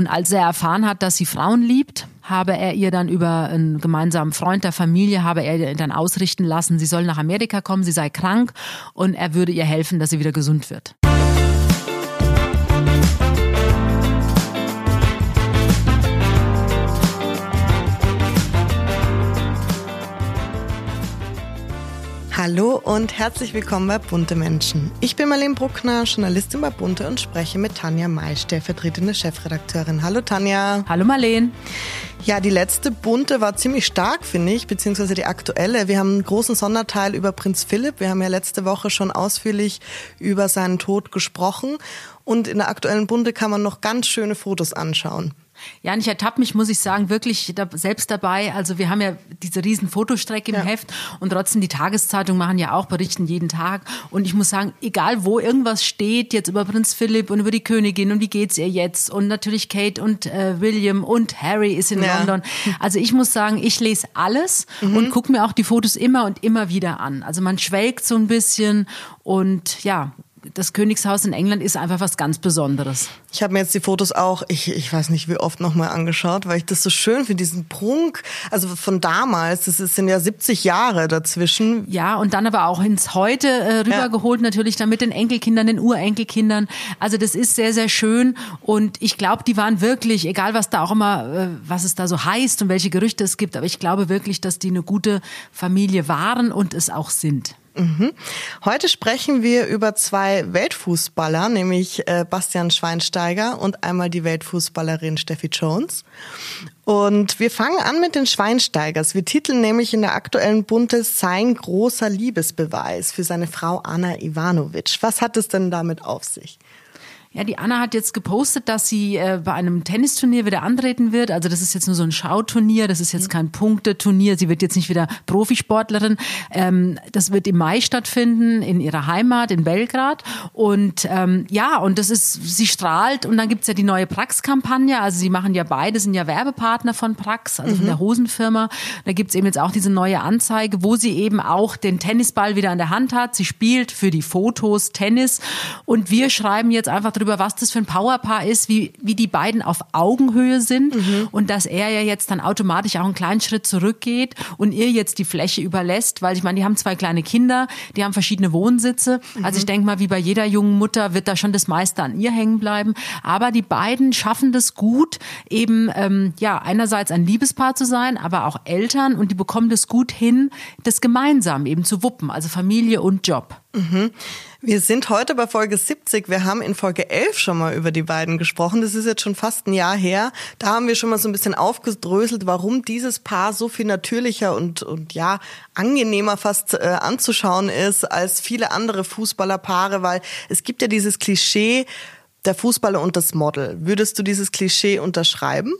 Und als er erfahren hat, dass sie Frauen liebt, habe er ihr dann über einen gemeinsamen Freund der Familie, habe er ihr dann ausrichten lassen, sie soll nach Amerika kommen, sie sei krank und er würde ihr helfen, dass sie wieder gesund wird. Hallo und herzlich willkommen bei Bunte Menschen. Ich bin Marlene Bruckner, Journalistin bei Bunte und spreche mit Tanja May, stellvertretende Chefredakteurin. Hallo Tanja. Hallo Marlene. Ja, die letzte Bunte war ziemlich stark, finde ich, beziehungsweise die aktuelle. Wir haben einen großen Sonderteil über Prinz Philipp. Wir haben ja letzte Woche schon ausführlich über seinen Tod gesprochen. Und in der aktuellen Bunte kann man noch ganz schöne Fotos anschauen. Ja, und ich ertappe mich, muss ich sagen, wirklich da, selbst dabei. Also wir haben ja diese riesen Fotostrecke im ja. Heft und trotzdem die Tageszeitung machen ja auch, berichten jeden Tag. Und ich muss sagen, egal wo irgendwas steht, jetzt über Prinz Philipp und über die Königin und wie geht's ihr jetzt und natürlich Kate und äh, William und Harry ist in ja. London. Also ich muss sagen, ich lese alles mhm. und gucke mir auch die Fotos immer und immer wieder an. Also man schwelgt so ein bisschen und ja, das Königshaus in England ist einfach was ganz Besonderes. Ich habe mir jetzt die Fotos auch, ich, ich weiß nicht wie oft nochmal angeschaut, weil ich das so schön finde, diesen Prunk, also von damals, das sind ja 70 Jahre dazwischen. Ja, und dann aber auch ins Heute äh, rübergeholt, ja. natürlich dann mit den Enkelkindern, den Urenkelkindern. Also das ist sehr, sehr schön und ich glaube, die waren wirklich, egal was da auch immer, äh, was es da so heißt und welche Gerüchte es gibt, aber ich glaube wirklich, dass die eine gute Familie waren und es auch sind. Mhm. Heute sprechen wir über zwei Weltfußballer, nämlich äh, Bastian Schweinsteiger und einmal die Weltfußballerin Steffi Jones. Und wir fangen an mit den Schweinsteigers. Wir titeln nämlich in der aktuellen Bunte sein großer Liebesbeweis für seine Frau Anna Ivanovic. Was hat es denn damit auf sich? Ja, die Anna hat jetzt gepostet, dass sie äh, bei einem Tennisturnier wieder antreten wird. Also das ist jetzt nur so ein Schauturnier, das ist jetzt mhm. kein Punkteturnier. Sie wird jetzt nicht wieder Profisportlerin. Ähm, das wird im Mai stattfinden in ihrer Heimat in Belgrad. Und ähm, ja, und das ist, sie strahlt. Und dann gibt's ja die neue Prax-Kampagne. Also sie machen ja beide, sind ja Werbepartner von Prax, also mhm. von der Hosenfirma. Da gibt's eben jetzt auch diese neue Anzeige, wo sie eben auch den Tennisball wieder an der Hand hat. Sie spielt für die Fotos Tennis. Und wir schreiben jetzt einfach drüber, was das für ein Powerpaar ist, wie, wie die beiden auf Augenhöhe sind mhm. und dass er ja jetzt dann automatisch auch einen kleinen Schritt zurückgeht und ihr jetzt die Fläche überlässt, weil ich meine, die haben zwei kleine Kinder, die haben verschiedene Wohnsitze. Mhm. Also ich denke mal, wie bei jeder jungen Mutter wird da schon das meiste an ihr hängen bleiben. Aber die beiden schaffen das gut, eben ähm, ja einerseits ein Liebespaar zu sein, aber auch Eltern und die bekommen das gut hin, das gemeinsam eben zu wuppen, also Familie und Job. Mhm. Wir sind heute bei Folge 70. Wir haben in Folge 11 schon mal über die beiden gesprochen. Das ist jetzt schon fast ein Jahr her. Da haben wir schon mal so ein bisschen aufgedröselt, warum dieses Paar so viel natürlicher und, und ja, angenehmer fast äh, anzuschauen ist als viele andere Fußballerpaare, weil es gibt ja dieses Klischee, der Fußballer und das Model. Würdest du dieses Klischee unterschreiben?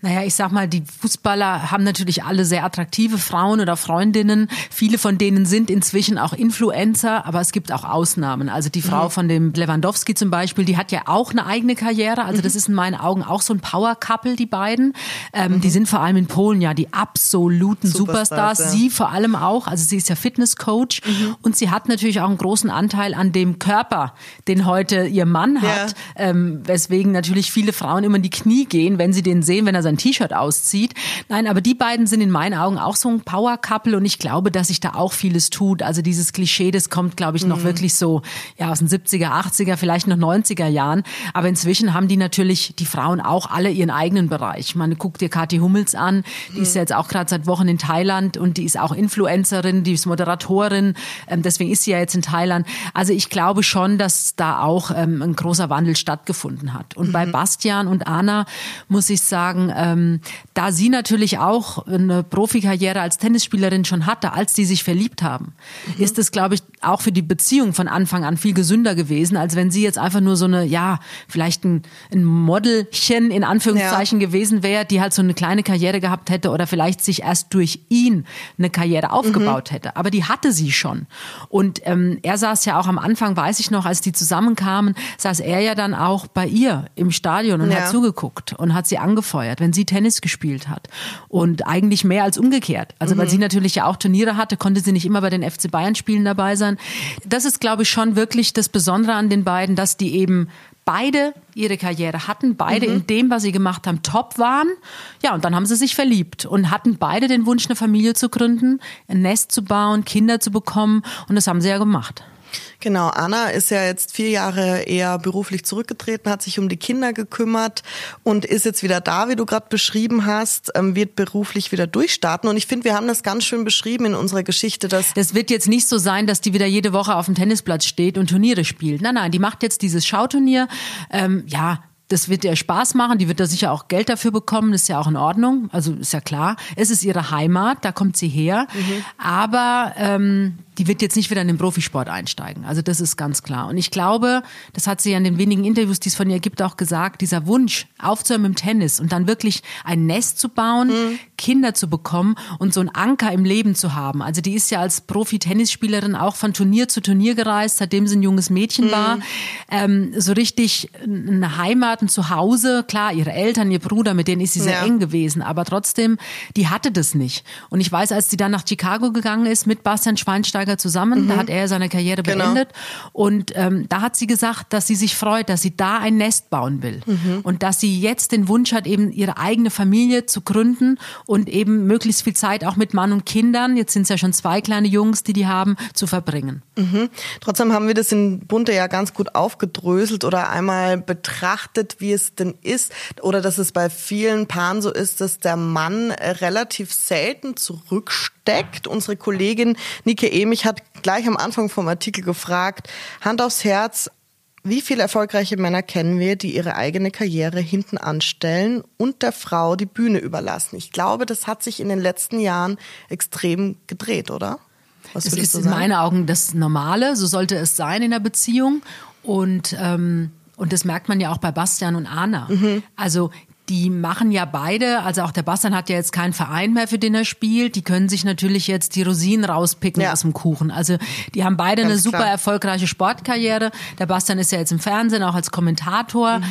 Naja, ich sag mal, die Fußballer haben natürlich alle sehr attraktive Frauen oder Freundinnen. Viele von denen sind inzwischen auch Influencer, aber es gibt auch Ausnahmen. Also die Frau mhm. von dem Lewandowski zum Beispiel, die hat ja auch eine eigene Karriere. Also das mhm. ist in meinen Augen auch so ein Power-Couple, die beiden. Ähm, mhm. Die sind vor allem in Polen ja die absoluten Superstars. Superstars. Ja. Sie vor allem auch. Also sie ist ja Fitnesscoach mhm. und sie hat natürlich auch einen großen Anteil an dem Körper, den heute ihr Mann hat. Ja. Ähm, weswegen natürlich viele Frauen immer in die Knie gehen, wenn sie den sehen, wenn er sein T-Shirt auszieht. Nein, aber die beiden sind in meinen Augen auch so ein Power-Couple und ich glaube, dass sich da auch vieles tut. Also dieses Klischee, das kommt, glaube ich, noch mhm. wirklich so ja aus den 70er, 80er, vielleicht noch 90er Jahren. Aber inzwischen haben die natürlich, die Frauen auch alle ihren eigenen Bereich. Man guckt dir Kathi Hummels an, die mhm. ist ja jetzt auch gerade seit Wochen in Thailand und die ist auch Influencerin, die ist Moderatorin, ähm, deswegen ist sie ja jetzt in Thailand. Also ich glaube schon, dass da auch ähm, ein großer Wandel stattgefunden hat. Und mhm. bei Bastian und Anna muss ich sagen, ähm, da sie natürlich auch eine Profikarriere als Tennisspielerin schon hatte, als die sich verliebt haben, mhm. ist es, glaube ich, auch für die Beziehung von Anfang an viel gesünder gewesen, als wenn sie jetzt einfach nur so eine, ja, vielleicht ein, ein Modelchen in Anführungszeichen ja. gewesen wäre, die halt so eine kleine Karriere gehabt hätte oder vielleicht sich erst durch ihn eine Karriere aufgebaut mhm. hätte. Aber die hatte sie schon. Und ähm, er saß ja auch am Anfang, weiß ich noch, als die zusammenkamen, saß er ja dann auch bei ihr im Stadion und ja. hat zugeguckt und hat sie angefeuert, wenn sie Tennis gespielt hat. Und eigentlich mehr als umgekehrt. Also mhm. weil sie natürlich ja auch Turniere hatte, konnte sie nicht immer bei den FC Bayern Spielen dabei sein. Das ist, glaube ich, schon wirklich das Besondere an den beiden, dass die eben beide ihre Karriere hatten, beide mhm. in dem, was sie gemacht haben, top waren. Ja, und dann haben sie sich verliebt und hatten beide den Wunsch, eine Familie zu gründen, ein Nest zu bauen, Kinder zu bekommen. Und das haben sie ja gemacht. Genau, Anna ist ja jetzt vier Jahre eher beruflich zurückgetreten, hat sich um die Kinder gekümmert und ist jetzt wieder da, wie du gerade beschrieben hast, ähm, wird beruflich wieder durchstarten. Und ich finde, wir haben das ganz schön beschrieben in unserer Geschichte, dass das wird jetzt nicht so sein, dass die wieder jede Woche auf dem Tennisplatz steht und Turniere spielt. Nein, nein, die macht jetzt dieses Schauturnier. Ähm, ja, das wird ihr Spaß machen, die wird da sicher auch Geld dafür bekommen, das ist ja auch in Ordnung, also ist ja klar. Es ist ihre Heimat, da kommt sie her, mhm. aber ähm, die wird jetzt nicht wieder in den Profisport einsteigen. Also das ist ganz klar. Und ich glaube, das hat sie ja in den wenigen Interviews, die es von ihr gibt, auch gesagt, dieser Wunsch, aufzuhören mit dem Tennis und dann wirklich ein Nest zu bauen, mhm. Kinder zu bekommen und so einen Anker im Leben zu haben. Also die ist ja als Profi-Tennisspielerin auch von Turnier zu Turnier gereist, seitdem sie ein junges Mädchen mhm. war. Ähm, so richtig eine Heimat, ein Zuhause. Klar, ihre Eltern, ihr Bruder, mit denen ist sie sehr ja. eng gewesen. Aber trotzdem, die hatte das nicht. Und ich weiß, als sie dann nach Chicago gegangen ist mit Bastian Schweinsteiger, zusammen. Mhm. Da hat er seine Karriere genau. beendet. Und ähm, da hat sie gesagt, dass sie sich freut, dass sie da ein Nest bauen will. Mhm. Und dass sie jetzt den Wunsch hat, eben ihre eigene Familie zu gründen und eben möglichst viel Zeit auch mit Mann und Kindern, jetzt sind es ja schon zwei kleine Jungs, die die haben, zu verbringen. Mhm. Trotzdem haben wir das in Bunte ja ganz gut aufgedröselt oder einmal betrachtet, wie es denn ist oder dass es bei vielen Paaren so ist, dass der Mann relativ selten zurücksteckt. Unsere Kollegin Nike Emich hat gleich am Anfang vom Artikel gefragt, Hand aufs Herz, wie viele erfolgreiche Männer kennen wir, die ihre eigene Karriere hinten anstellen und der Frau die Bühne überlassen? Ich glaube, das hat sich in den letzten Jahren extrem gedreht, oder? Was es ist in meinen Augen das Normale, so sollte es sein in der Beziehung. Und, ähm, und das merkt man ja auch bei Bastian und Anna. Mhm. Also die machen ja beide, also auch der Bastian hat ja jetzt keinen Verein mehr, für den er spielt. Die können sich natürlich jetzt die Rosinen rauspicken ja. aus dem Kuchen. Also die haben beide Ganz eine super klar. erfolgreiche Sportkarriere. Der Bastian ist ja jetzt im Fernsehen, auch als Kommentator. Mhm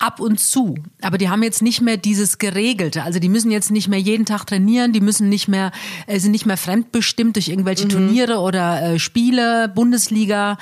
ab und zu. Aber die haben jetzt nicht mehr dieses Geregelte. Also die müssen jetzt nicht mehr jeden Tag trainieren, die müssen nicht mehr, äh, sind nicht mehr fremdbestimmt durch irgendwelche mhm. Turniere oder äh, Spiele, Bundesliga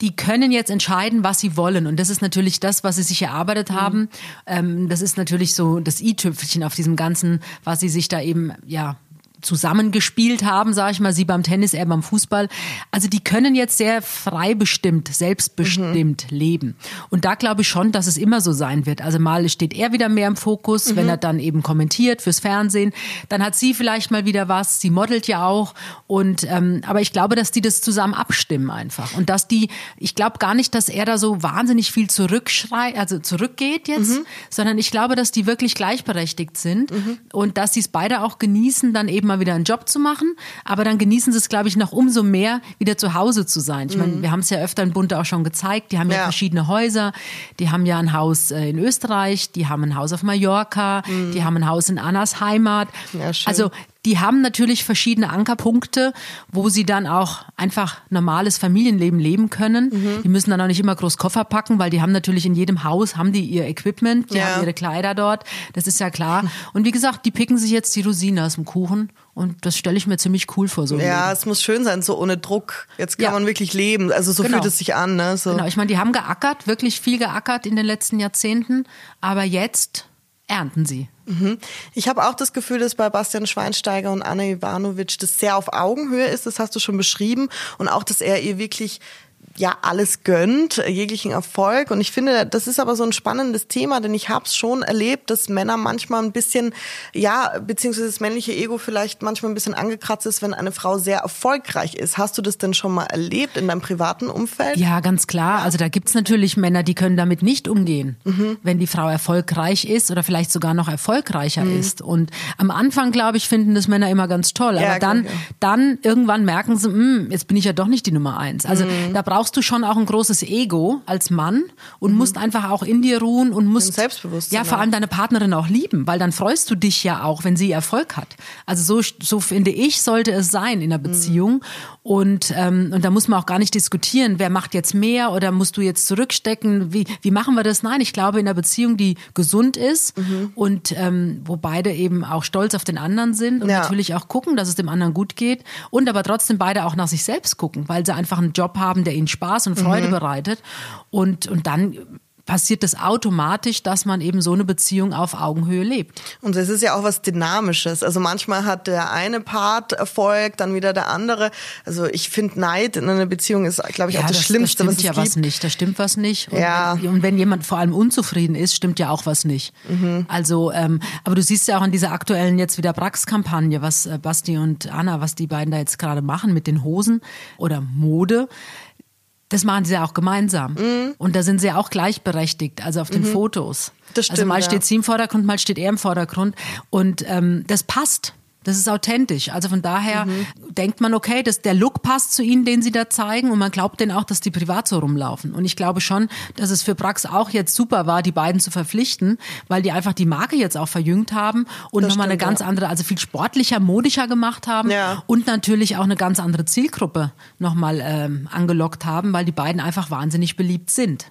die können jetzt entscheiden, was sie wollen. Und das ist natürlich das, was sie sich erarbeitet mhm. haben. Ähm, das ist natürlich so das i-Tüpfelchen auf diesem Ganzen, was sie sich da eben, ja, zusammengespielt haben, sage ich mal, sie beim Tennis, er beim Fußball. Also die können jetzt sehr frei bestimmt, selbstbestimmt mhm. leben. Und da glaube ich schon, dass es immer so sein wird. Also mal steht er wieder mehr im Fokus, mhm. wenn er dann eben kommentiert fürs Fernsehen. Dann hat sie vielleicht mal wieder was. Sie modelt ja auch. Und ähm, aber ich glaube, dass die das zusammen abstimmen einfach und dass die, ich glaube gar nicht, dass er da so wahnsinnig viel zurückschreit, also zurückgeht jetzt, mhm. sondern ich glaube, dass die wirklich gleichberechtigt sind mhm. und dass sie es beide auch genießen, dann eben mal wieder einen Job zu machen, aber dann genießen sie es, glaube ich, noch umso mehr, wieder zu Hause zu sein. Ich meine, mhm. wir haben es ja öfter in Bunte auch schon gezeigt, die haben ja, ja verschiedene Häuser, die haben ja ein Haus äh, in Österreich, die haben ein Haus auf Mallorca, mhm. die haben ein Haus in Annas Heimat. Ja, also die haben natürlich verschiedene Ankerpunkte, wo sie dann auch einfach normales Familienleben leben können. Mhm. Die müssen dann auch nicht immer groß Koffer packen, weil die haben natürlich in jedem Haus haben die ihr Equipment, die ja. haben ihre Kleider dort. Das ist ja klar. Und wie gesagt, die picken sich jetzt die Rosinen aus dem Kuchen. Und das stelle ich mir ziemlich cool vor. So ja, es muss schön sein, so ohne Druck. Jetzt kann ja. man wirklich leben. Also so genau. fühlt es sich an. Ne? So. Genau, ich meine, die haben geackert, wirklich viel geackert in den letzten Jahrzehnten. Aber jetzt ernten sie. Mhm. Ich habe auch das Gefühl, dass bei Bastian Schweinsteiger und Anna Ivanovic das sehr auf Augenhöhe ist. Das hast du schon beschrieben. Und auch, dass er ihr wirklich ja alles gönnt, jeglichen Erfolg. Und ich finde, das ist aber so ein spannendes Thema, denn ich habe es schon erlebt, dass Männer manchmal ein bisschen, ja, beziehungsweise das männliche Ego vielleicht manchmal ein bisschen angekratzt ist, wenn eine Frau sehr erfolgreich ist. Hast du das denn schon mal erlebt in deinem privaten Umfeld? Ja, ganz klar. Also da gibt's natürlich Männer, die können damit nicht umgehen, mhm. wenn die Frau erfolgreich ist oder vielleicht sogar noch erfolgreicher mhm. ist. Und am Anfang, glaube ich, finden das Männer immer ganz toll. Aber ja, dann, ja. dann irgendwann merken sie, hm, jetzt bin ich ja doch nicht die Nummer eins. Also mhm. da brauchst du schon auch ein großes Ego als Mann und mhm. musst einfach auch in dir ruhen und musst Selbstbewusstsein. Ja, vor allem deine Partnerin auch lieben, weil dann freust du dich ja auch, wenn sie Erfolg hat. Also so, so finde ich, sollte es sein in der mhm. Beziehung. Mhm. Und, ähm, und da muss man auch gar nicht diskutieren, wer macht jetzt mehr oder musst du jetzt zurückstecken? Wie, wie machen wir das? Nein, ich glaube in einer Beziehung, die gesund ist mhm. und ähm, wo beide eben auch stolz auf den anderen sind und ja. natürlich auch gucken, dass es dem anderen gut geht und aber trotzdem beide auch nach sich selbst gucken, weil sie einfach einen Job haben, der ihnen Spaß und Freude mhm. bereitet. Und, und dann passiert das automatisch, dass man eben so eine Beziehung auf Augenhöhe lebt. Und es ist ja auch was Dynamisches. Also manchmal hat der eine Part Erfolg, dann wieder der andere. Also ich finde Neid in einer Beziehung ist, glaube ich, ja, auch das, das Schlimmste, was stimmt es ja gibt. was nicht. Da stimmt was nicht. Und, Ja. wenn, und wenn jemand vor allem unzufrieden ist, stimmt ja auch was nicht. Mhm. Also, ähm, aber du siehst ja auch in dieser aktuellen jetzt wieder Brax-Kampagne, was äh, Basti und Anna, was die beiden da jetzt gerade machen mit den Hosen oder Mode. Das machen sie ja auch gemeinsam. Mhm. Und da sind sie ja auch gleichberechtigt, also auf den Fotos. Das also stimmt, mal ja. steht sie im Vordergrund, mal steht er im Vordergrund. Und ähm, das passt. Das ist authentisch. Also von daher Mhm. denkt man, okay, dass der Look passt zu ihnen, den sie da zeigen. Und man glaubt denen auch, dass die privat so rumlaufen. Und ich glaube schon, dass es für Brax auch jetzt super war, die beiden zu verpflichten, weil die einfach die Marke jetzt auch verjüngt haben und Das nochmal eine ganz ja. andere, also viel sportlicher, modischer gemacht haben. Ja. Und natürlich auch eine ganz andere Zielgruppe nochmal ähm, angelockt haben, weil die beiden einfach wahnsinnig beliebt sind.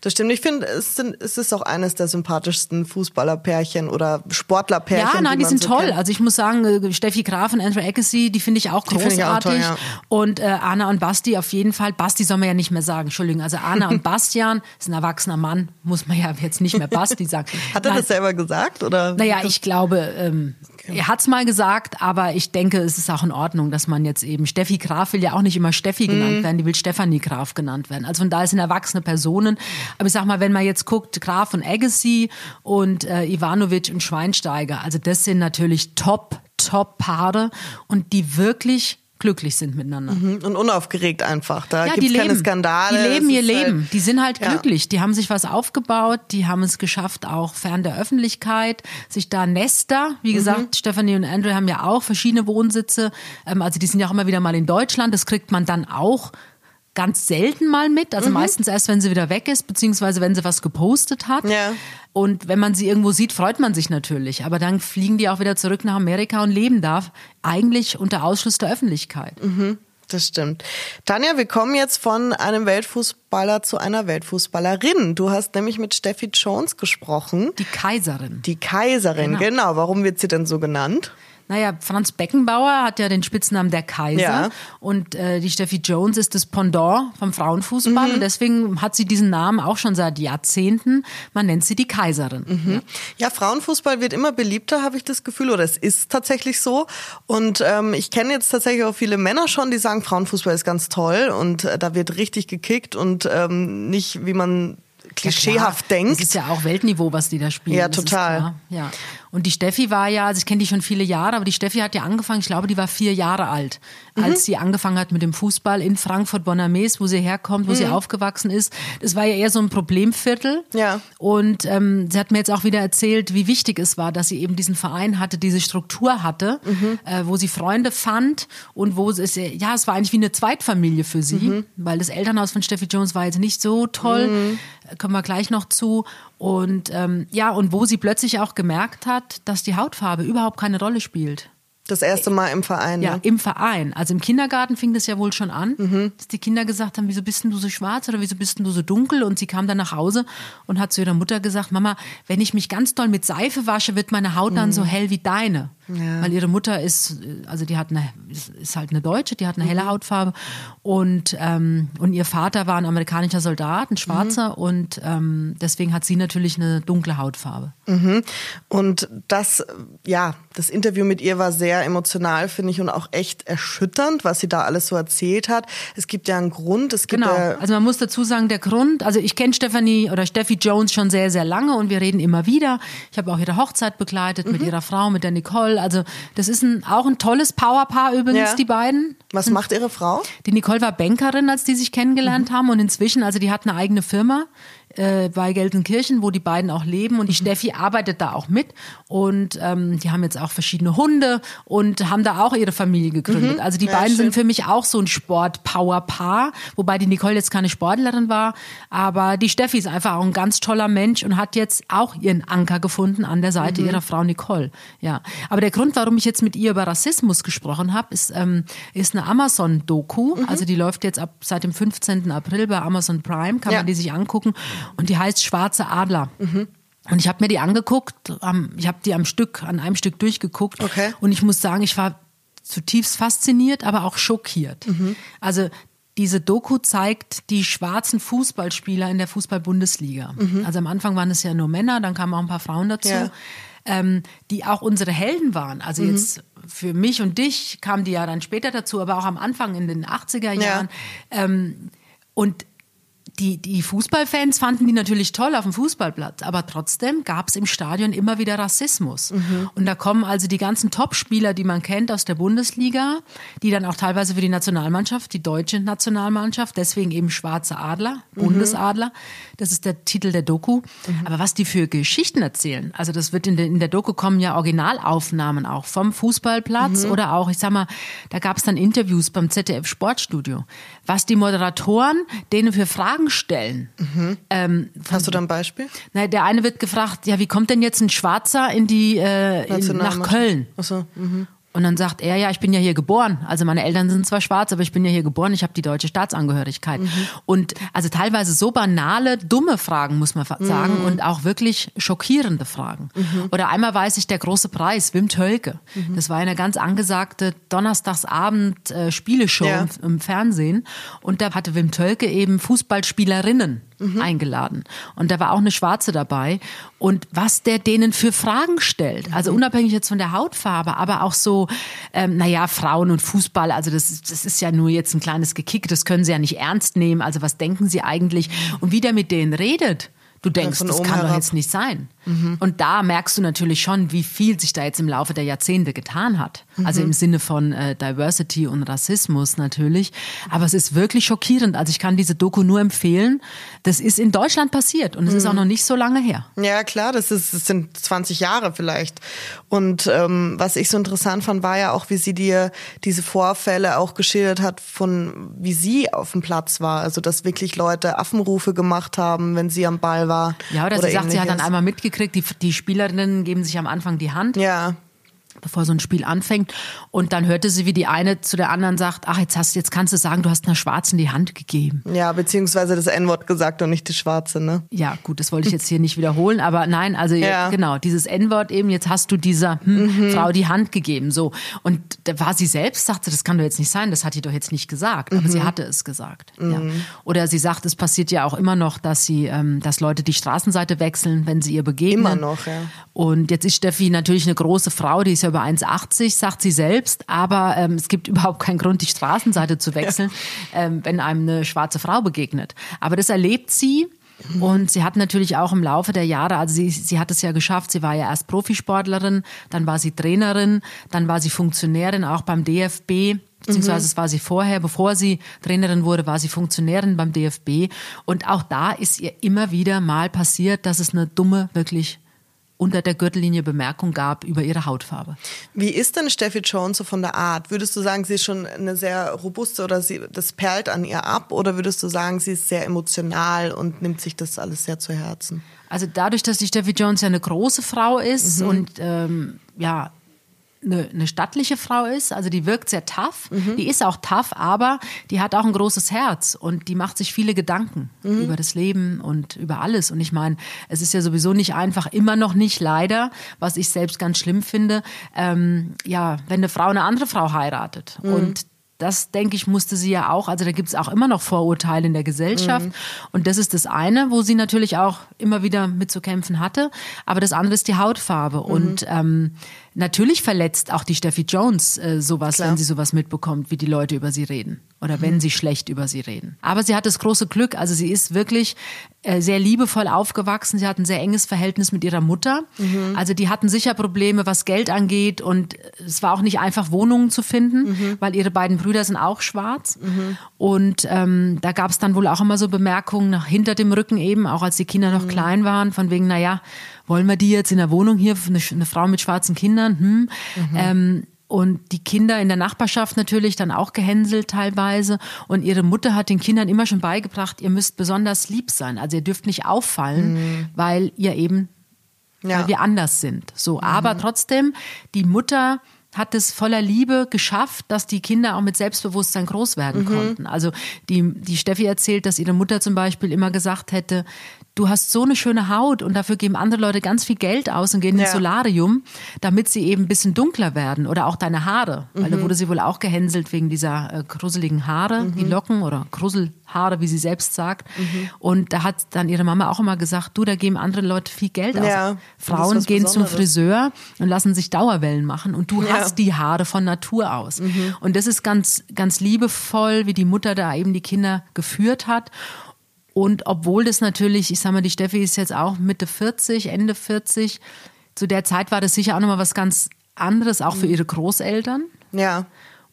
Das stimmt. Ich finde, es, sind, es ist auch eines der sympathischsten Fußballerpärchen oder Sportlerpärchen. Ja, nein, die man sind so toll. kennt. Also ich muss sagen, äh, Steffi Graf und Andrew Agassi, die finde ich auch finde ich auch großartig. toll, ja. Und äh, Anna und Basti auf jeden Fall. Basti soll man ja nicht mehr sagen, Entschuldigung. Also Anna und Bastian ist ein erwachsener Mann, muss man ja jetzt nicht mehr Basti sagen. Hat er Nein, das selber gesagt? Oder? Naja, ich glaube, ähm, er hat's mal gesagt, aber ich denke, es ist auch in Ordnung, dass man jetzt eben, Steffi Graf will ja auch nicht immer Steffi genannt Mhm. werden, die will Stefanie Graf genannt werden. Also von daher sind erwachsene Personen. Aber ich sag mal, wenn man jetzt guckt, Graf und Agassi und äh, Ivanovic und Schweinsteiger, also das sind natürlich top, top Paare und die wirklich glücklich sind miteinander. Und unaufgeregt einfach. Da Ja, gibt's die keine. Skandale. Die leben Es ihr halt- Leben. Die sind halt Ja. glücklich. Die haben sich was aufgebaut. Die haben es geschafft, auch fern der Öffentlichkeit, sich da Nester. Wie gesagt, Stephanie und Andrew haben ja auch verschiedene Wohnsitze. Ähm, also die sind ja auch immer wieder mal in Deutschland. Das kriegt man dann auch ganz selten mal mit. Also meistens erst, wenn sie wieder weg ist, beziehungsweise wenn sie was gepostet hat. Ja. Und wenn man sie irgendwo sieht, freut man sich natürlich. Aber dann fliegen die auch wieder zurück nach Amerika und leben da. Eigentlich unter Ausschluss der Öffentlichkeit. Das stimmt. Tanja, wir kommen jetzt von einem Weltfußballer zu einer Weltfußballerin. Du hast nämlich mit Steffi Jones gesprochen. Die Kaiserin. Die Kaiserin, Genau. genau. Warum wird sie denn so genannt? Naja, Franz Beckenbauer hat ja den Spitznamen der Kaiser Ja. und äh, die Steffi Jones ist das Pendant vom Frauenfußball und deswegen hat sie diesen Namen auch schon seit Jahrzehnten. Man nennt sie die Kaiserin. Ja. Ja, Frauenfußball wird immer beliebter, habe ich das Gefühl, oder es ist tatsächlich so. Und ähm, ich kenne jetzt tatsächlich auch viele Männer schon, die sagen, Frauenfußball ist ganz toll und äh, da wird richtig gekickt und ähm, nicht, wie man klischeehaft klar, denkt. Das ist ja auch Weltniveau, was die da spielen. Ja, total. Ja. Und die Steffi war ja, also ich kenne die schon viele Jahre, aber die Steffi hat ja angefangen, ich glaube, die war vier Jahre alt, Mhm. als sie angefangen hat mit dem Fußball in Frankfurt Bonames, wo sie herkommt, wo sie aufgewachsen ist. Das war ja eher so ein Problemviertel. Mhm. Ja. Und ähm, sie hat mir jetzt auch wieder erzählt, wie wichtig es war, dass sie eben diesen Verein hatte, diese Struktur hatte, Mhm. äh, wo sie Freunde fand und wo es, ja, es war eigentlich wie eine Zweitfamilie für sie, Mhm. weil das Elternhaus von Steffi Jones war jetzt nicht so toll, äh, kommen wir gleich noch zu. Und ähm, ja, und wo sie plötzlich auch gemerkt hat, dass die Hautfarbe überhaupt keine Rolle spielt. Das erste Mal im Verein. Ja, ne? im Verein. Also im Kindergarten fing das ja wohl schon an, Mhm. dass die Kinder gesagt haben, wieso bist denn du so schwarz oder wieso bist denn du so dunkel? Und sie kam dann nach Hause und hat zu ihrer Mutter gesagt, Mama, wenn ich mich ganz doll mit Seife wasche, wird meine Haut dann Mhm. so hell wie deine. Weil ihre Mutter ist, also die hat eine, ist- halt eine Deutsche, die hat eine Mhm. helle Hautfarbe und ähm, und ihr Vater war ein amerikanischer Soldat, ein Schwarzer Mhm. und ähm, deswegen hat sie natürlich eine dunkle Hautfarbe. Mhm. Und das, ja, das Interview mit ihr war sehr emotional, finde ich, und auch echt erschütternd, was sie da alles so erzählt hat. Es gibt ja einen Grund, es gibt Genau. ja, Also man muss dazu sagen, der Grund, also ich kenne Stephanie oder Steffi Jones schon sehr, sehr lange und wir reden immer wieder. Ich habe auch ihre Hochzeit begleitet Mhm. mit ihrer Frau, mit der Nicole. Also das ist ein, auch ein tolles Powerpaar übrigens, Ja. die beiden. was macht ihre Frau? Die Nicole war Bankerin, als die sich kennengelernt haben und inzwischen, also die hat eine eigene Firma äh, bei Gelsenkirchen, wo die beiden auch leben und die Steffi arbeitet da auch mit und ähm, die haben jetzt auch verschiedene Hunde und haben da auch ihre Familie gegründet. Also die Ja, beiden schön. sind für mich auch so ein Sport-Power-Paar, wobei die Nicole jetzt keine Sportlerin war, aber die Steffi ist einfach auch ein ganz toller Mensch und hat jetzt auch ihren Anker gefunden an der Seite ihrer Frau Nicole. Ja, aber der Grund, warum ich jetzt mit ihr über Rassismus gesprochen habe, ist, ähm, ist eine Amazon-Doku. Also die läuft jetzt ab seit dem 15. April bei Amazon Prime, kann Ja. man die sich angucken und die heißt Schwarze Adler. Und ich habe mir die angeguckt, ich habe die am Stück, an einem Stück durchgeguckt Okay. und ich muss sagen, ich war zutiefst fasziniert, aber auch schockiert. Also diese Doku zeigt die schwarzen Fußballspieler in der Fußball-Bundesliga. Mhm. Also am Anfang waren es ja nur Männer, dann kamen auch ein paar Frauen dazu. Ja. Ähm, die auch unsere Helden waren. Also mhm. jetzt für mich und dich kamen die ja dann später dazu, aber auch am Anfang in den 80er Jahren. Ja. Ähm, und die, die Fußballfans fanden die natürlich toll auf dem Fußballplatz, aber trotzdem gab es im Stadion immer wieder Rassismus. Mhm. Und da kommen also die ganzen Topspieler, die man kennt aus der Bundesliga, die dann auch teilweise für die Nationalmannschaft, die deutsche Nationalmannschaft, deswegen eben Schwarze Adler, mhm. Bundesadler, das ist der Titel der Doku. Mhm. Aber was die für Geschichten erzählen, also das wird in der, in der Doku kommen ja Originalaufnahmen auch vom Fußballplatz mhm. oder auch, ich sag mal, da gab es dann Interviews beim ZDF Sportstudio, was die Moderatoren denen für Fragen stellen. Mhm. Ähm, Hast du da ein Beispiel? Na, der eine wird gefragt, ja, wie kommt denn jetzt ein Schwarzer in die äh, in, nach Köln? Ach so, mhm. Und dann sagt er, ja, ich bin ja hier geboren. Also meine Eltern sind zwar schwarz, aber ich bin ja hier geboren, ich habe die deutsche Staatsangehörigkeit. Mhm. Und also teilweise so banale, dumme Fragen, muss man sagen, mhm. und auch wirklich schockierende Fragen. Mhm. Oder einmal weiß ich, der große Preis, Wim Tölke. Mhm. Das war eine ganz angesagte Donnerstagsabend äh, ja. im, im Fernsehen. Und da hatte Wim Tölke eben Fußballspielerinnen mhm. eingeladen. Und da war auch eine Schwarze dabei. Und was der denen für Fragen stellt, also mhm. unabhängig jetzt von der Hautfarbe, aber auch so, ähm, naja, Frauen und Fußball, also das, das ist ja nur jetzt ein kleines Gekick, das können sie ja nicht ernst nehmen. Also was denken sie eigentlich? Und wie der mit denen redet, Du denkst, das kann herab. doch jetzt nicht sein. Mhm. Und da merkst du natürlich schon, wie viel sich da jetzt im Laufe der Jahrzehnte getan hat. Mhm. Also im Sinne von äh, Diversity und Rassismus natürlich. Aber es ist wirklich schockierend. Also ich kann diese Doku nur empfehlen. Das ist in Deutschland passiert und es mhm. ist auch noch nicht so lange her. Ja, klar, das, ist, das sind 20 Jahre vielleicht. Und ähm, was ich so interessant fand, war ja auch, wie sie dir diese Vorfälle auch geschildert hat, von wie sie auf dem Platz war. Also dass wirklich Leute Affenrufe gemacht haben, wenn sie am Ball war. Ja, oder, oder sie sagt, sie hat dann einmal mitgekriegt, die, die Spielerinnen geben sich am Anfang die Hand. Ja bevor so ein Spiel anfängt. Und dann hörte sie, wie die eine zu der anderen sagt, ach, jetzt hast, jetzt kannst du sagen, du hast einer Schwarzen die Hand gegeben. Ja, beziehungsweise das N-Wort gesagt und nicht die Schwarze, ne? Ja, gut, das wollte ich jetzt hier nicht wiederholen, aber nein, also ja. genau, dieses N-Wort eben, jetzt hast du dieser hm, mhm. Frau die Hand gegeben, so. Und da war sie selbst, sagte, das kann doch jetzt nicht sein, das hat die doch jetzt nicht gesagt, aber mhm. sie hatte es gesagt. Mhm. Ja. Oder sie sagt, es passiert ja auch immer noch, dass sie, ähm, dass Leute die Straßenseite wechseln, wenn sie ihr begegnen. Immer noch, ja. Und jetzt ist Steffi natürlich eine große Frau, die ist ja über 1,80, sagt sie selbst, aber ähm, es gibt überhaupt keinen Grund, die Straßenseite zu wechseln, ja. ähm, wenn einem eine schwarze Frau begegnet. Aber das erlebt sie. Und sie hat natürlich auch im Laufe der Jahre, also sie, sie hat es ja geschafft, sie war ja erst Profisportlerin, dann war sie Trainerin, dann war sie Funktionärin auch beim DFB, beziehungsweise mhm. es war sie vorher, bevor sie Trainerin wurde, war sie Funktionärin beim DFB. Und auch da ist ihr immer wieder mal passiert, dass es eine dumme, wirklich unter der Gürtellinie Bemerkung gab über ihre Hautfarbe. Wie ist denn Steffi Jones so von der Art? Würdest du sagen, sie ist schon eine sehr robuste oder sie, das perlt an ihr ab? Oder würdest du sagen, sie ist sehr emotional und nimmt sich das alles sehr zu Herzen? Also dadurch, dass die Steffi Jones ja eine große Frau ist mhm. und ähm, ja eine, eine stattliche Frau ist, also die wirkt sehr tough, mhm. die ist auch tough, aber die hat auch ein großes Herz und die macht sich viele Gedanken mhm. über das Leben und über alles. Und ich meine, es ist ja sowieso nicht einfach, immer noch nicht leider, was ich selbst ganz schlimm finde, ähm, ja, wenn eine Frau eine andere Frau heiratet. Mhm. Und das, denke ich, musste sie ja auch, also da gibt es auch immer noch Vorurteile in der Gesellschaft. Mhm. Und das ist das eine, wo sie natürlich auch immer wieder mitzukämpfen hatte. Aber das andere ist die Hautfarbe. Mhm. Und ähm, Natürlich verletzt auch die Steffi Jones äh, sowas, Klar. wenn sie sowas mitbekommt, wie die Leute über sie reden oder wenn mhm. sie schlecht über sie reden. Aber sie hat das große Glück, also sie ist wirklich äh, sehr liebevoll aufgewachsen. Sie hat ein sehr enges Verhältnis mit ihrer Mutter. Mhm. Also die hatten sicher Probleme, was Geld angeht und es war auch nicht einfach Wohnungen zu finden, mhm. weil ihre beiden Brüder sind auch schwarz. Mhm. Und ähm, da gab es dann wohl auch immer so Bemerkungen nach hinter dem Rücken eben, auch als die Kinder noch mhm. klein waren, von wegen, naja, wollen wir die jetzt in der Wohnung hier, eine, eine Frau mit schwarzen Kindern? Hm. Mhm. Ähm, und die Kinder in der Nachbarschaft natürlich dann auch gehänselt teilweise. Und ihre Mutter hat den Kindern immer schon beigebracht, ihr müsst besonders lieb sein. Also ihr dürft nicht auffallen, mhm. weil ihr eben, ja. weil wir anders sind. So, mhm. aber trotzdem, die Mutter hat es voller Liebe geschafft, dass die Kinder auch mit Selbstbewusstsein groß werden mhm. konnten. Also die, die Steffi erzählt, dass ihre Mutter zum Beispiel immer gesagt hätte, du hast so eine schöne Haut und dafür geben andere Leute ganz viel Geld aus und gehen ins Solarium, damit sie eben ein bisschen dunkler werden oder auch deine Haare, mhm. weil da wurde sie wohl auch gehänselt wegen dieser äh, gruseligen Haare, mhm. die Locken oder Gruselhaare, wie sie selbst sagt. Mhm. Und da hat dann ihre Mama auch immer gesagt, du, da geben andere Leute viel Geld aus. Ja, Frauen gehen zum Friseur und lassen sich Dauerwellen machen und du ja. hast die Haare von Natur aus. Mhm. Und das ist ganz, ganz liebevoll, wie die Mutter da eben die Kinder geführt hat. Und obwohl das natürlich, ich sag mal, die Steffi ist jetzt auch Mitte 40, Ende 40, zu der Zeit war das sicher auch nochmal was ganz anderes, auch für mhm. ihre Großeltern. Ja.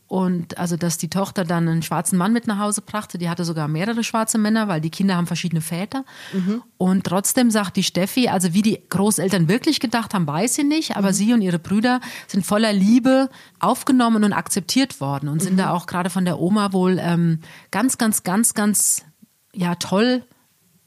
Und also, dass die Tochter dann einen schwarzen Mann mit nach Hause brachte, die hatte sogar mehrere schwarze Männer, weil die Kinder haben verschiedene Väter. Mhm. Und trotzdem sagt die Steffi, also wie die Großeltern wirklich gedacht haben, weiß sie nicht, aber mhm. sie und ihre Brüder sind voller Liebe aufgenommen und akzeptiert worden und sind mhm. da auch gerade von der Oma wohl ähm, ganz, ganz, ganz, ganz ja toll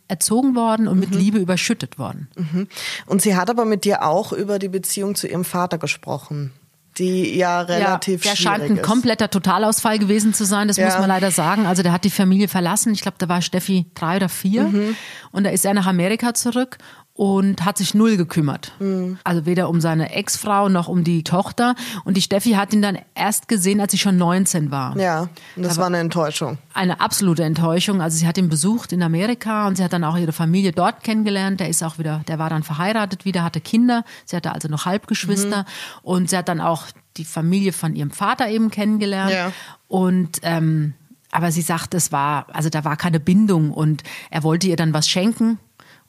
erzogen worden und mit mhm. Liebe überschüttet worden. Mhm. Und sie hat aber mit dir auch über die Beziehung zu ihrem Vater gesprochen die ja relativ ja, der scheint ein ist. kompletter Totalausfall gewesen zu sein, das ja. muss man leider sagen. Also der hat die Familie verlassen. Ich glaube, da war Steffi drei oder vier. Mhm. Und da ist er nach Amerika zurück und hat sich null gekümmert. Mhm. Also weder um seine Ex-Frau noch um die Tochter. Und die Steffi hat ihn dann erst gesehen, als sie schon 19 war. Ja, und das da war eine Enttäuschung. Eine absolute Enttäuschung. Also sie hat ihn besucht in Amerika und sie hat dann auch ihre Familie dort kennengelernt. Der ist auch wieder, der war dann verheiratet wieder, hatte Kinder. Sie hatte also noch Halbgeschwister. Mhm. Und sie hat dann auch die Familie von ihrem Vater eben kennengelernt. Ja. Und ähm, aber sie sagt, es war, also da war keine Bindung und er wollte ihr dann was schenken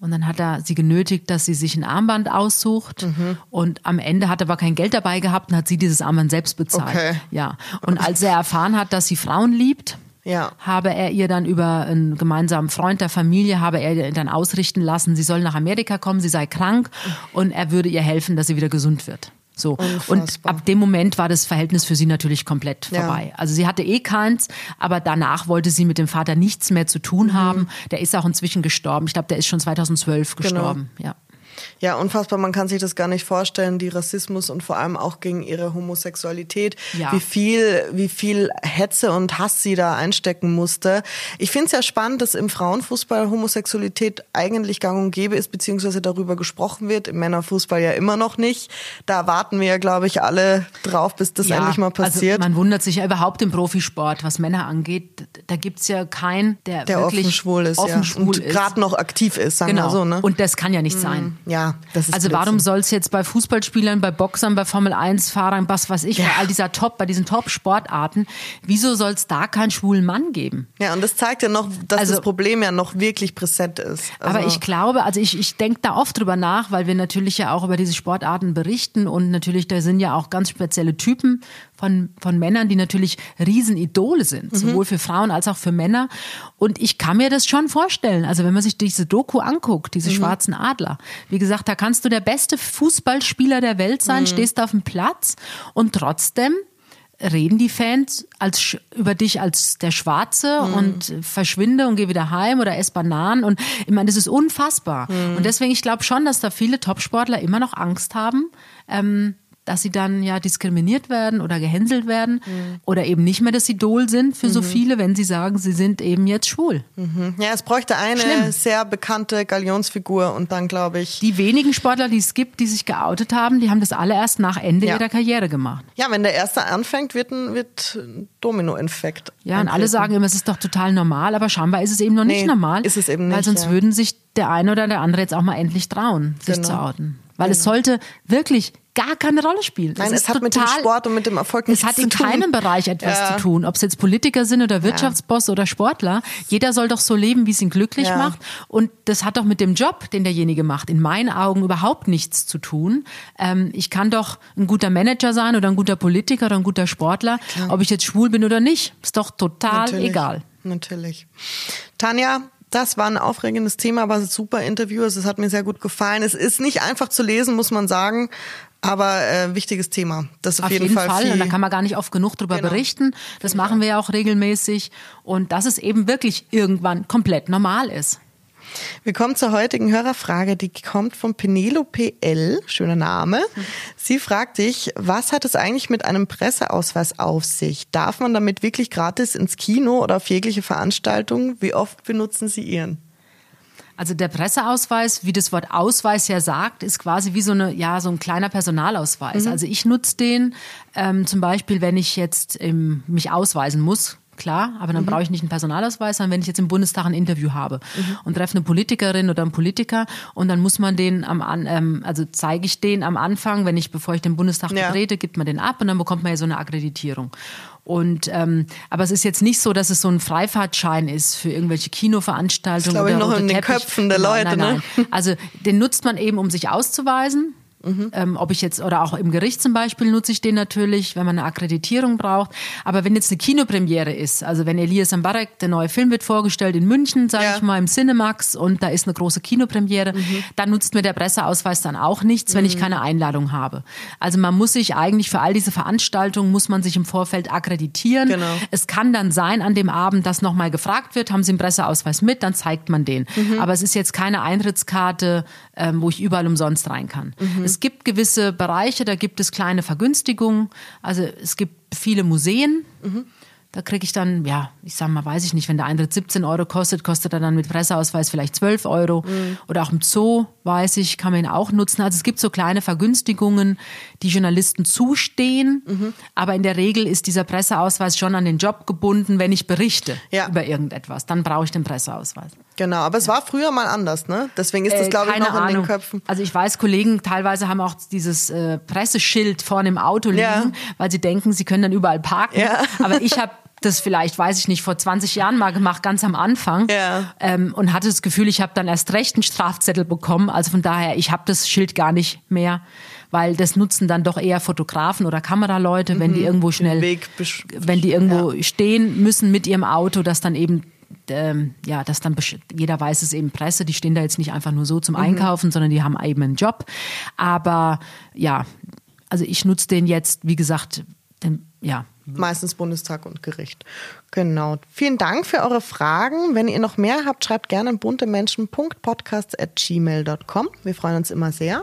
und dann hat er sie genötigt, dass sie sich ein Armband aussucht. Mhm. Und am Ende hat er aber kein Geld dabei gehabt und hat sie dieses Armband selbst bezahlt. Okay. Ja. Und als er erfahren hat, dass sie Frauen liebt, ja. habe er ihr dann über einen gemeinsamen Freund der Familie, habe er ihr dann ausrichten lassen, sie soll nach Amerika kommen, sie sei krank und er würde ihr helfen, dass sie wieder gesund wird. So. Und ab dem Moment war das Verhältnis für sie natürlich komplett vorbei. Ja. Also sie hatte eh keins, aber danach wollte sie mit dem Vater nichts mehr zu tun mhm. haben. Der ist auch inzwischen gestorben. Ich glaube, der ist schon 2012 genau. gestorben. Genau. Ja. Ja, unfassbar. Man kann sich das gar nicht vorstellen, die Rassismus und vor allem auch gegen ihre Homosexualität, ja. wie viel, wie viel Hetze und Hass sie da einstecken musste. Ich finde es ja spannend, dass im Frauenfußball Homosexualität eigentlich gang und gäbe ist, beziehungsweise darüber gesprochen wird. Im Männerfußball ja immer noch nicht. Da warten wir ja, glaube ich, alle drauf, bis das ja, endlich mal also passiert. Also man wundert sich ja überhaupt im Profisport, was Männer angeht. Da gibt's ja keinen, der, der wirklich offen schwul ist, offen ja. schwul und gerade noch aktiv ist, sagen genau. wir so. Ne? Und das kann ja nicht mhm. sein. Ja, das ist Also Blödsinn. warum soll es jetzt bei Fußballspielern, bei Boxern, bei Formel 1 Fahrern, was weiß ich, ja. bei all dieser Top, bei diesen Top-Sportarten, wieso soll es da keinen schwulen Mann geben? Ja, und das zeigt ja noch, dass also, das Problem ja noch wirklich präsent ist. Also aber ich glaube, also ich, ich denke da oft drüber nach, weil wir natürlich ja auch über diese Sportarten berichten und natürlich da sind ja auch ganz spezielle Typen von, von Männern, die natürlich Riesenidole sind, mhm. sowohl für Frauen als auch für Männer. Und ich kann mir das schon vorstellen. Also wenn man sich diese Doku anguckt, diese mhm. schwarzen Adler, wie gesagt, da kannst du der beste Fußballspieler der Welt sein, mhm. stehst auf dem Platz und trotzdem reden die Fans als, über dich als der Schwarze mhm. und verschwinde und geh wieder heim oder ess Bananen. Und ich meine, das ist unfassbar. Mhm. Und deswegen, ich glaube schon, dass da viele Topsportler immer noch Angst haben, ähm, dass sie dann ja diskriminiert werden oder gehänselt werden mhm. oder eben nicht mehr das Idol sind für mhm. so viele, wenn sie sagen, sie sind eben jetzt schwul. Mhm. Ja, es bräuchte eine Schlimm. sehr bekannte Galionsfigur und dann glaube ich. Die wenigen Sportler, die es gibt, die sich geoutet haben, die haben das alle erst nach Ende ja. ihrer Karriere gemacht. Ja, wenn der erste anfängt, wird ein, wird Dominoeffekt. Ja, eintreten. und alle sagen immer, es ist doch total normal, aber scheinbar ist es eben noch nicht nee, normal. Ist es eben nicht. Weil sonst ja. würden sich der eine oder der andere jetzt auch mal endlich trauen, sich genau. zu outen. Weil genau. es sollte wirklich gar keine Rolle spielen. Nein, es hat total, mit dem Sport und mit dem Erfolg nichts zu tun. Es hat in keinem Bereich etwas ja. zu tun. Ob es jetzt Politiker sind oder Wirtschaftsboss ja. oder Sportler. Jeder soll doch so leben, wie es ihn glücklich ja. macht. Und das hat doch mit dem Job, den derjenige macht, in meinen Augen überhaupt nichts zu tun. Ähm, ich kann doch ein guter Manager sein oder ein guter Politiker oder ein guter Sportler. Klar. Ob ich jetzt schwul bin oder nicht, ist doch total Natürlich. egal. Natürlich. Tanja, das war ein aufregendes Thema, war ein super Interview. Also es hat mir sehr gut gefallen. Es ist nicht einfach zu lesen, muss man sagen. Aber äh, wichtiges Thema. Das auf, auf jeden, jeden Fall. Fall. Und da kann man gar nicht oft genug drüber genau. berichten. Das genau. machen wir ja auch regelmäßig. Und dass es eben wirklich irgendwann komplett normal ist. Wir kommen zur heutigen Hörerfrage, die kommt von Penelope L. Schöner Name. Sie fragt dich, was hat es eigentlich mit einem Presseausweis auf sich? Darf man damit wirklich gratis ins Kino oder auf jegliche Veranstaltung? Wie oft benutzen Sie Ihren? Also der Presseausweis, wie das Wort Ausweis ja sagt, ist quasi wie so eine, ja, so ein kleiner Personalausweis. Mhm. Also ich nutze den ähm, zum Beispiel, wenn ich jetzt ähm, mich ausweisen muss, klar, aber dann mhm. brauche ich nicht einen Personalausweis, sondern wenn ich jetzt im Bundestag ein Interview habe mhm. und treffe eine Politikerin oder einen Politiker und dann muss man den am ähm, also zeige ich den am Anfang, wenn ich bevor ich den Bundestag ja. betrete, gibt man den ab und dann bekommt man ja so eine Akkreditierung. Und ähm, aber es ist jetzt nicht so, dass es so ein Freifahrtschein ist für irgendwelche Kinoveranstaltungen. Das glaube ich noch in den Köpfen der Leute. Nein, nein. Ne? Also den nutzt man eben, um sich auszuweisen. Mhm. Ähm, ob ich jetzt, oder auch im Gericht zum Beispiel nutze ich den natürlich, wenn man eine Akkreditierung braucht. Aber wenn jetzt eine Kinopremiere ist, also wenn Elias Mbarek, der neue Film wird vorgestellt in München, sage ja. ich mal, im Cinemax und da ist eine große Kinopremiere, mhm. dann nutzt mir der Presseausweis dann auch nichts, wenn mhm. ich keine Einladung habe. Also man muss sich eigentlich für all diese Veranstaltungen, muss man sich im Vorfeld akkreditieren. Genau. Es kann dann sein an dem Abend, dass nochmal gefragt wird, haben Sie einen Presseausweis mit, dann zeigt man den. Mhm. Aber es ist jetzt keine Eintrittskarte, ähm, wo ich überall umsonst rein kann. Es gibt gewisse Bereiche, da gibt es kleine Vergünstigungen. Also es gibt viele Museen. Mhm. Da kriege ich dann, ja, ich sag mal, weiß ich nicht, wenn der Eintritt 17 Euro kostet, kostet er dann mit Presseausweis vielleicht 12 Euro. Mhm. Oder auch im Zoo, weiß ich, kann man ihn auch nutzen. Also es gibt so kleine Vergünstigungen, die Journalisten zustehen. Mhm. Aber in der Regel ist dieser Presseausweis schon an den Job gebunden, wenn ich berichte ja. über irgendetwas. Dann brauche ich den Presseausweis. Genau, aber es war früher mal anders, ne? Deswegen ist das, äh, glaube ich, noch Ahnung. in den Köpfen. Also ich weiß, Kollegen teilweise haben auch dieses äh, Presseschild vorne im Auto liegen, ja. weil sie denken, sie können dann überall parken. Ja. Aber ich habe das vielleicht, weiß ich nicht, vor 20 Jahren mal gemacht, ganz am Anfang. Ja. Ähm, und hatte das Gefühl, ich habe dann erst recht einen Strafzettel bekommen. Also von daher, ich habe das Schild gar nicht mehr, weil das nutzen dann doch eher Fotografen oder Kameraleute, wenn mhm. die irgendwo schnell, wenn die irgendwo ja. stehen müssen mit ihrem Auto, dass dann eben ähm, ja, dass dann jeder weiß es eben Presse, die stehen da jetzt nicht einfach nur so zum mhm. Einkaufen, mhm. sondern die haben eben einen Job. Aber ja, also ich nutze den jetzt, wie gesagt, den, ja, Meistens Bundestag und Gericht. Genau. Vielen Dank für eure Fragen. Wenn ihr noch mehr habt, schreibt gerne an buntemenschen.podcast.gmail.com. Wir freuen uns immer sehr.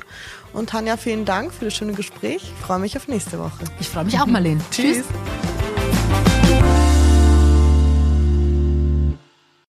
Und Tanja, vielen Dank für das schöne Gespräch. Ich freue mich auf nächste Woche. Ich freue mich auch, Marlene. Tschüss.